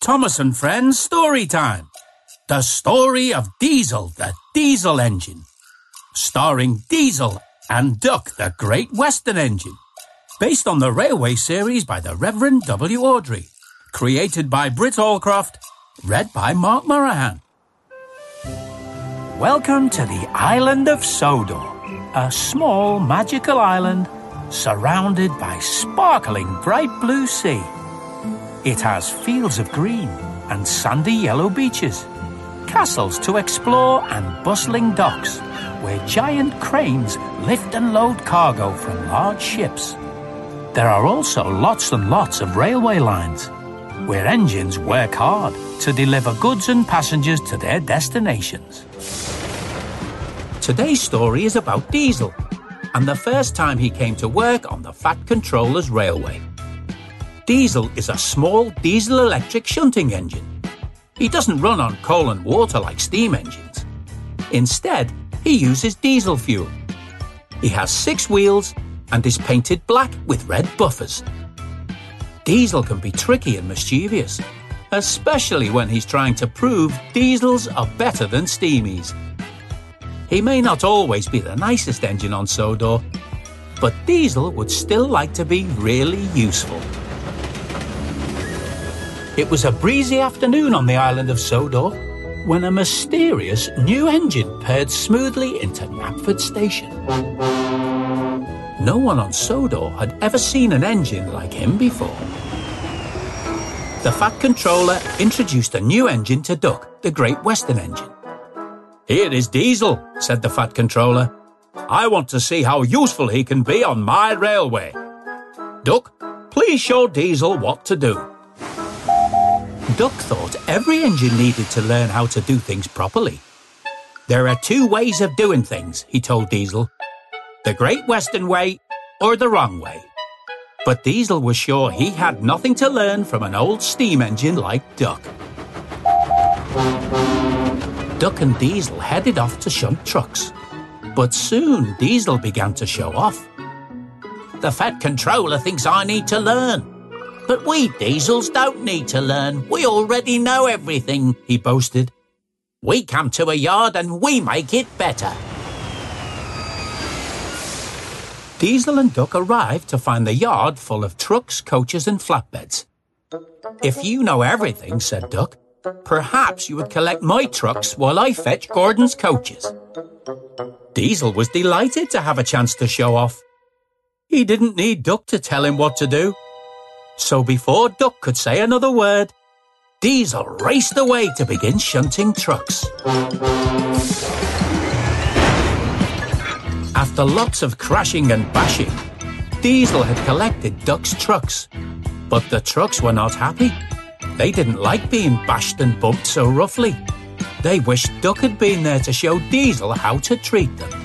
Thomas and Friends story time. The story of Diesel, the diesel engine. Starring Diesel and Duck, the Great Western engine. Based on the railway series by the Reverend W. Awdry. Created by Britt Allcroft. Read by Mark Moraghan. Welcome to the island of Sodor, a small magical island surrounded by sparkling bright blue sea. It has fields of green and sandy yellow beaches, castles to explore and bustling docks where giant cranes lift and load cargo from large ships. There are also lots and lots of railway lines where engines work hard to deliver goods and passengers to their destinations. Today's story is about Diesel and the first time he came to work on the Fat Controllers Railway. Diesel is a small diesel electric shunting engine. He doesn't run on coal and water like steam engines. Instead, he uses diesel fuel. He has six wheels and is painted black with red buffers. Diesel can be tricky and mischievous, especially when he's trying to prove diesels are better than steamies. He may not always be the nicest engine on Sodor, but Diesel would still like to be really useful. It was a breezy afternoon on the island of Sodor when a mysterious new engine purred smoothly into Knapford Station. No one on Sodor had ever seen an engine like him before. The Fat Controller introduced a new engine to Duck, the Great Western engine. Here is Diesel, said the Fat Controller. I want to see how useful he can be on my railway. Duck, please show Diesel what to do. Duck thought every engine needed to learn how to do things properly. There are two ways of doing things, he told Diesel the Great Western Way or the wrong way. But Diesel was sure he had nothing to learn from an old steam engine like Duck. Duck and Diesel headed off to shunt trucks. But soon Diesel began to show off. The Fat Controller thinks I need to learn. But we diesels don't need to learn. We already know everything, he boasted. We come to a yard and we make it better. Diesel and Duck arrived to find the yard full of trucks, coaches, and flatbeds. If you know everything, said Duck, perhaps you would collect my trucks while I fetch Gordon's coaches. Diesel was delighted to have a chance to show off. He didn't need Duck to tell him what to do. So before Duck could say another word, Diesel raced away to begin shunting trucks. After lots of crashing and bashing, Diesel had collected Duck's trucks. But the trucks were not happy. They didn't like being bashed and bumped so roughly. They wished Duck had been there to show Diesel how to treat them.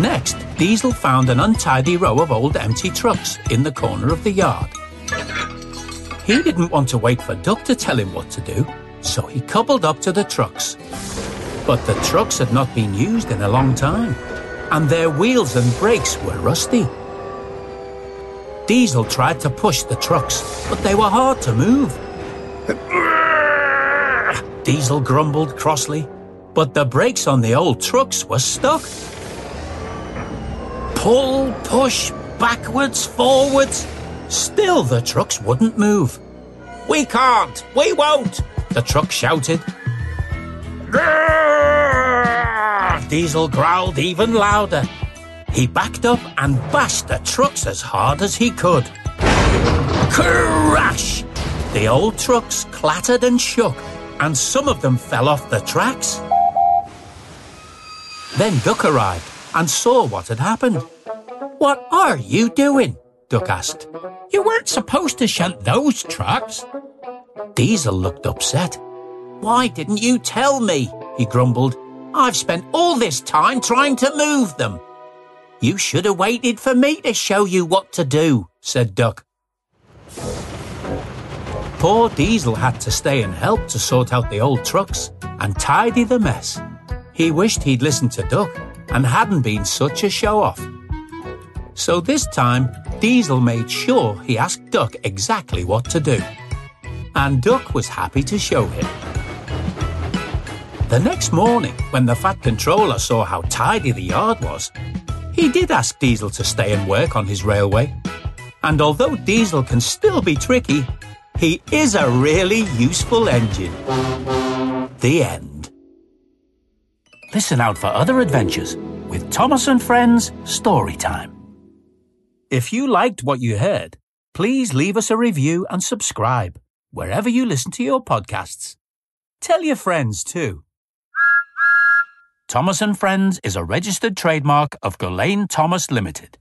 Next, Diesel found an untidy row of old empty trucks in the corner of the yard. He didn't want to wait for Duck to tell him what to do, so he cobbled up to the trucks. But the trucks had not been used in a long time, and their wheels and brakes were rusty. Diesel tried to push the trucks, but they were hard to move. Diesel grumbled crossly, but the brakes on the old trucks were stuck. Pull, push, backwards, forwards. Still, the trucks wouldn't move. We can't! We won't! The truck shouted. Diesel growled even louder. He backed up and bashed the trucks as hard as he could. Crash! The old trucks clattered and shook, and some of them fell off the tracks. Then Duck arrived and saw what had happened. What are you doing? Duck asked. You weren't supposed to shunt those trucks. Diesel looked upset. Why didn't you tell me? He grumbled. I've spent all this time trying to move them. You should have waited for me to show you what to do, said Duck. Poor Diesel had to stay and help to sort out the old trucks and tidy the mess. He wished he'd listened to Duck and hadn't been such a show off. So this time, Diesel made sure he asked Duck exactly what to do. and Duck was happy to show him. The next morning, when the Fat Controller saw how tidy the yard was, he did ask Diesel to stay and work on his railway. And although Diesel can still be tricky, he is a really useful engine. The end. Listen out for other adventures with Thomas and Friends Story Time. If you liked what you heard, please leave us a review and subscribe wherever you listen to your podcasts. Tell your friends too. Thomas and Friends is a registered trademark of Gullane Thomas Limited.